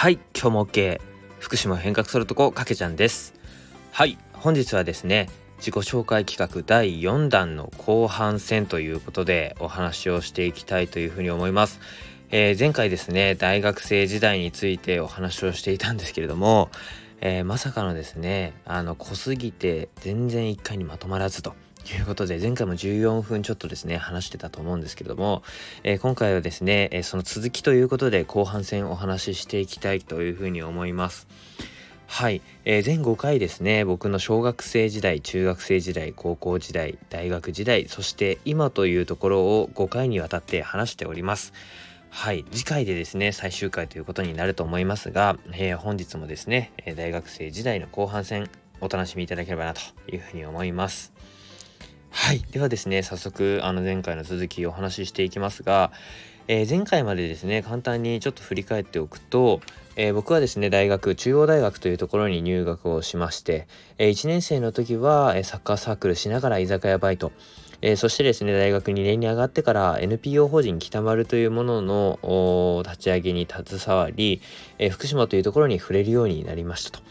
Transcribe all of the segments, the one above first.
はい今日も OK 福島変革するとこかけちゃんです。はい本日はですね自己紹介企画第4弾の後半戦ということでお話をしていきたいというふうに思います、えー、前回ですね大学生時代についてお話をしていたんですけれども、えー、まさかのですねあの濃すぎて全然1回にまとまらずと。ということで、前回も14分ちょっとですね、話してたと思うんですけども、えー、今回はですね、えー、その続きということで、後半戦お話ししていきたいというふうに思います。はい、えー、全5回ですね、僕の小学生時代、中学生時代、高校時代、大学時代、そして今というところを5回にわたって話しております。はい、次回でですね、最終回ということになると思いますが、えー、本日もですね、大学生時代の後半戦、お楽しみいただければなというふうに思います。はい。ではですね、早速、あの前回の続きお話ししていきますが、えー、前回までですね、簡単にちょっと振り返っておくと、えー、僕はですね、大学、中央大学というところに入学をしまして、えー、1年生の時は、えサッカーサークルしながら居酒屋バイト、えそしてですね、大学2年に上がってから NPO 法人北丸というものの立ち上げに携わり、え福島というところに触れるようになりましたと。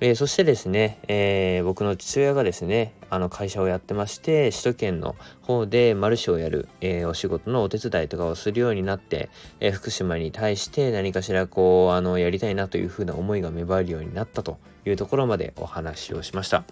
えー、そしてですね、えー、僕の父親がですね、あの会社をやってまして、首都圏の方でマルシェをやる、えー、お仕事のお手伝いとかをするようになって、え福島に対して何かしらこう、あの、やりたいなというふうな思いが芽生えるようになったというところまでお話をしました。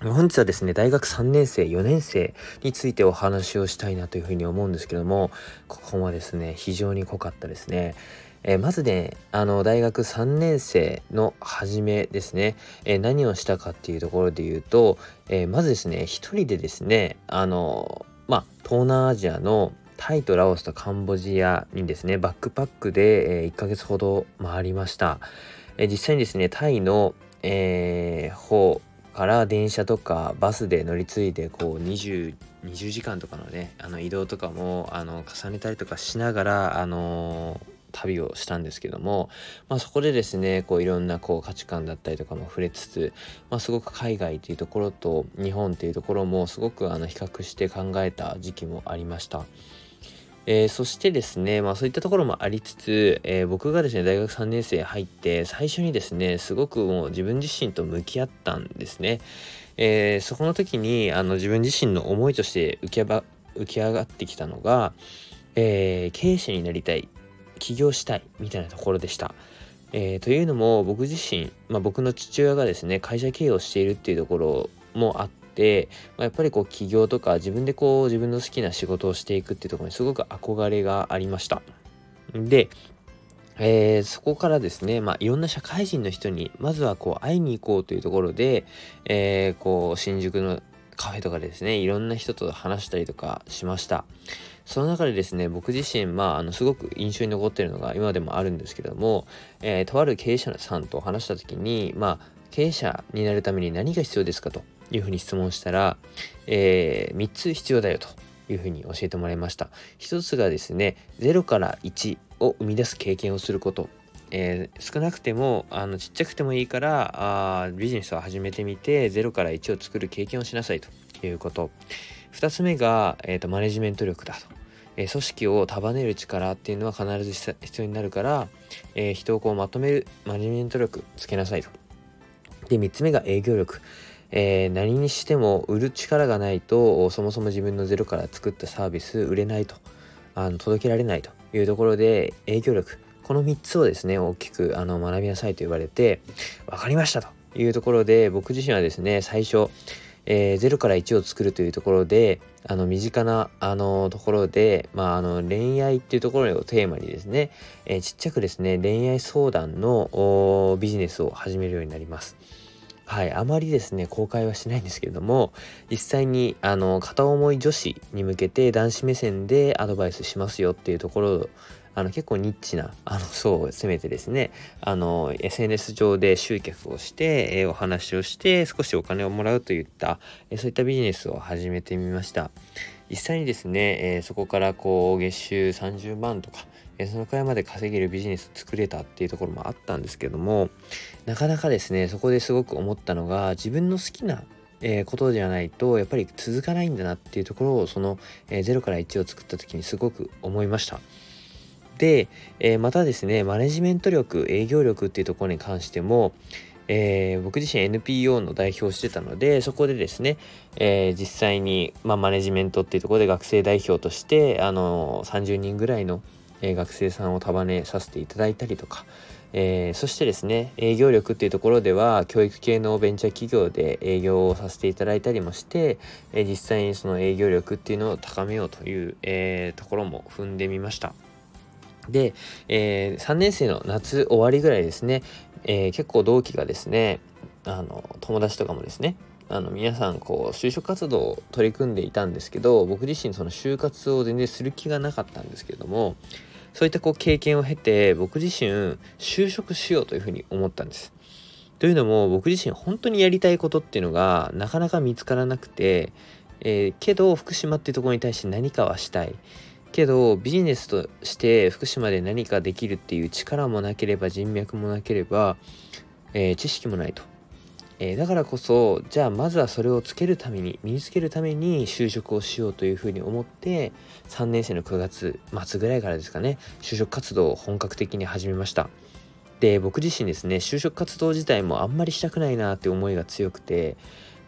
本日はですね、大学3年生、4年生についてお話をしたいなというふうに思うんですけども、ここもですね、非常に濃かったですね。えー、まずね、あの、大学3年生の初めですね、えー、何をしたかっていうところで言うと、えー、まずですね、一人でですね、あの、まあ、東南アジアのタイとラオスとカンボジアにですね、バックパックで、え1ヶ月ほど回りました。え実際にですね、タイの、え方から電車とかバスで乗り継いでこう20 20時間とかのねあの移動とかもあの重ねたりとかしながらあのー旅をしたんですけども、まあ、そこでですねこういろんなこう価値観だったりとかも触れつつ、まあ、すごく海外っていうところと日本っていうところもすごくあの比較して考えた時期もありました。えー、そしてですね、まあそういったところもありつつ、えー、僕がですね、大学3年生入って最初にですね、すごくもう自分自身と向き合ったんですね。えー、そこの時にあの自分自身の思いとして浮き浮き上がってきたのが、え経営者になりたい起業したいみたいなところでした。えー、というのも僕自身、まあ、僕の父親がですね会社経営をしているっていうところもあって、まあ、やっぱりこう起業とか自分でこう自分の好きな仕事をしていくっていうところにすごく憧れがありました。で、えー、そこからですね、まあ、いろんな社会人の人にまずはこう会いに行こうというところで、えー、こう新宿のカフェとかですねいろんな人と話したりとかしました。その中でですね、僕自身、まあ、あの、すごく印象に残っているのが今でもあるんですけども、えー、とある経営者さんと話した時に、まあ、経営者になるために何が必要ですかというふうに質問したら、えー、3つ必要だよというふうに教えてもらいました。1つがですね、0から1を生み出す経験をすること。えー、少なくてもあのちっちゃくてもいいからあビジネスを始めてみて0から1を作る経験をしなさいということ。2つ目が、えーと、マネジメント力だと、えー、組織を束ねる力っていうのは必ず必要になるから、えー、人をこうまとめるマネジメント力つけなさいと。で3つ目が営業力。えー、何にしても売る力がないとそもそも自分のゼロから作ったサービス売れないと。あの届けられないというところで営業力。この3つをですね大きくあの学びなさいと言われて分かりましたというところで僕自身はですね最初えー、0から1を作るというところであの身近なあのところで、まあ、あの恋愛っていうところをテーマにですね、えー、ちっちゃくですね恋愛相談のビジネスを始めるようになります。はい、あまりですね公開はしないんですけれども実際にあの片思い女子に向けて男子目線でアドバイスしますよっていうところあの結構ニッチなあの層を攻めてですねあの SNS 上で集客をして、え、お話をして少しお金をもらうといった、え、そういったビジネスを始めてみました実際にですね、えー、そこからこう月収30万とか、えそのくらいまで稼げるビジネスを作れたっていうところもあったんですけどもなかなかですねそこですごく思ったのが自分の好きなえ、ことじゃないとやっぱり続かないんだなっていうところをその、えー、0から1を作った時にすごく思いました。で、えー、またですねマネジメント力営業力っていうところに関してもえー、僕自身 NPO の代表をしてたのでそこでですね、えー、実際に、まあ、マネジメントっていうところで学生代表としてあの30人ぐらいの、えー、学生さんを束ねさせていただいたりとか、えー、そしてですね営業力っていうところでは教育系のベンチャー企業で営業をさせていただいたりもして、えー、実際にその営業力っていうのを高めようという、えー、ところも踏んでみました。で、えー、3年生の夏終わりぐらいですね、えー、結構同期がですねあの友達とかもですねあの皆さんこう就職活動を取り組んでいたんですけど僕自身その就活を全然する気がなかったんですけれどもそういったこう経験を経て僕自身就職しようというふうに思ったんです。というのも僕自身本当にやりたいことっていうのがなかなか見つからなくて、えー、けど福島っていうところに対して何かはしたい。けどビジネスとして福島で何かできるっていう力もなければ人脈もなければ、えー、知識もないと、えー、だからこそじゃあまずはそれをつけるために身につけるために就職をしようというふうに思って3年生の9月末ぐらいからですかね就職活動を本格的に始めました。で僕自身ですね就職活動自体もあんまりしたくないなって思いが強くて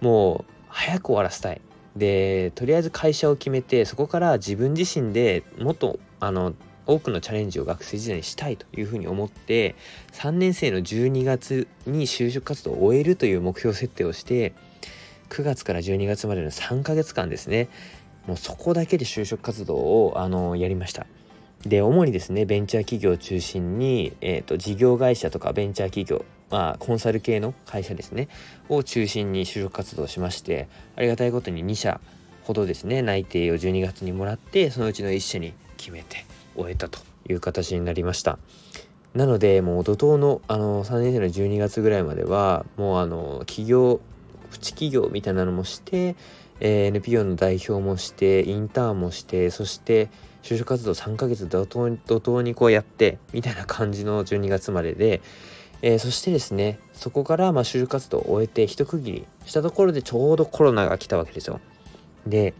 もう早く終わらせたい。でとりあえず会社を決めてそこから自分自身でもっとあの多くのチャレンジを学生時代にしたいというふうに思って3年生の12月に就職活動を終えるという目標設定をして9月から12月までの3ヶ月間ですねもうそこだけで就職活動をあのやりました。で主にですねベンチャー企業を中心に、えーと事業会社とかベンチャー企業まあ、コンサル系の会社ですね。を中心に就職活動しましてありがたいことに2社ほどですね内定を12月にもらってそのうちの1社に決めて終えたという形になりました。なのでもう怒涛のあの3年生の12月ぐらいまではもうあの企業プチ企業みたいなのもして、えー、NPO の代表もしてインターンもしてそして就職活動3ヶ月怒涛怒涛にこうやってみたいな感じの12月まででえー、そしてですねそこからまあ就活動を終えて一区切りしたところでちょうどコロナが来たわけですよ。で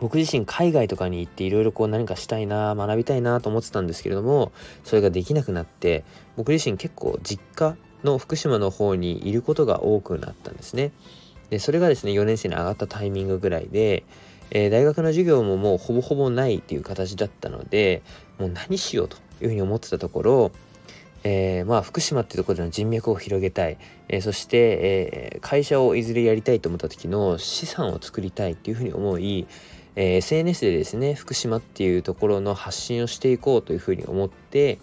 僕自身海外とかに行っていろいろこう何かしたいな学びたいなと思ってたんですけれどもそれができなくなって僕自身結構実家の福島の方にいることが多くなったんですね。でそれがですね4年生に上がったタイミングぐらいで、えー、大学の授業ももうほぼほぼないっていう形だったのでもう何しようというふうに思ってたところえー、まあ福島っていうところでの人脈を広げたい、えー、そして、えー、会社をいずれやりたいと思った時の資産を作りたいっていうふうに思い、え SNS でですね福島っていうところの発信をしていこうというふうに思って、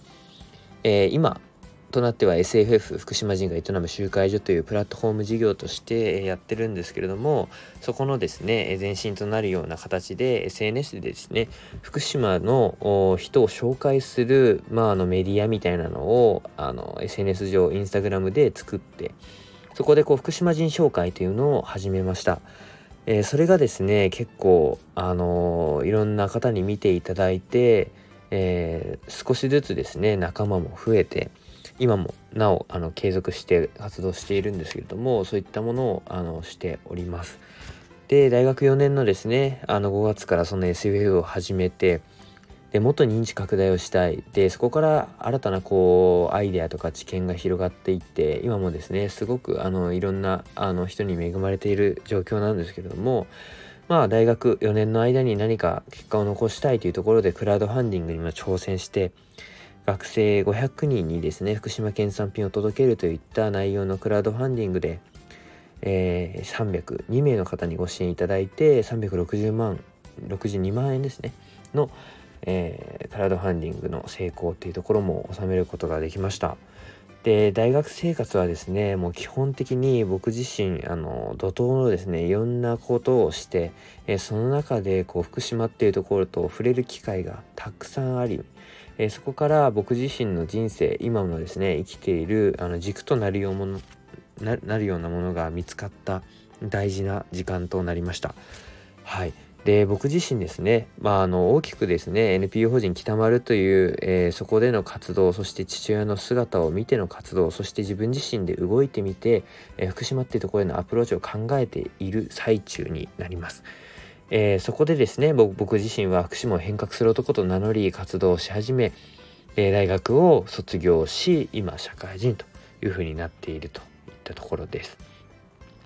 え今となっては SFF 福島人が営む集会所というプラットフォーム事業としてやってるんですけれどもそこのですね前身となるような形で SNS でですね福島の人を紹介する、まあ、あのメディアみたいなのをあの SNS 上インスタグラムで作ってそこでこう福島人紹介というのを始めました。えー、それがですね結構あのー、いろんな方に見ていただいて、えー、少しずつですね仲間も増えて今もなおあの継続して活動しているんですけれどもそういったものをあのしております。で大学4年のですねあの5月からその SFF を始めてでもっと認知拡大をしたいでそこから新たなこうアイデアとか知見が広がっていって今もですねすごくあのいろんなあの人に恵まれている状況なんですけれどもまあ大学4年の間に何か結果を残したいというところでクラウドファンディングにも挑戦して学生500人にですね、福島県産品を届けるといった内容のクラウドファンディングで、えー、302名の方にご支援いただいて、360万、62万円ですね、の、えー、クラウドファンディングの成功っていうところも収めることができました。で大学生活はですねもう基本的に僕自身あの怒涛のですねいろんなことをして、え、その中でこう福島っていうところと触れる機会がたくさんありえー、そこから僕自身の人生今のですね生きているあの軸となるようものななるようなものが見つかった大事な時間となりました。はいで僕自身ですね、まあ、あの大きくですね NPO 法人北丸という、えー、そこでの活動そして父親の姿を見ての活動そして自分自身で動いてみて、えー、福島っていうところへのアプローチを考えている最中になります。えー、そこでですね僕自身は福島を変革する男と名乗り活動をし始め、えー、大学を卒業し今社会人というふうになっているといったところです。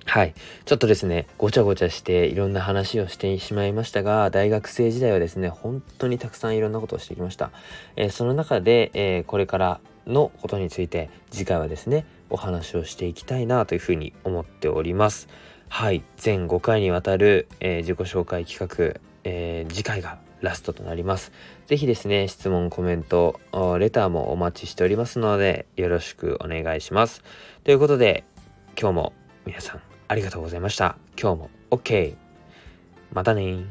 はい。ちょっとですね、ごちゃごちゃしていろんな話をしてしまいましたが、大学生時代はですね、本当にたくさんいろんなことをしてきました。えー、その中で、えー、これからのことについて次回はですね、お話をしていきたいなというふうに思っております。はい。全5回にわたる、えー、自己紹介企画、え次回がラストとなります。是非ですね、質問、コメント、レターもお待ちしておりますので、よろしくお願いします。ということで、今日も皆さんありがとうございました。今日も OK。またね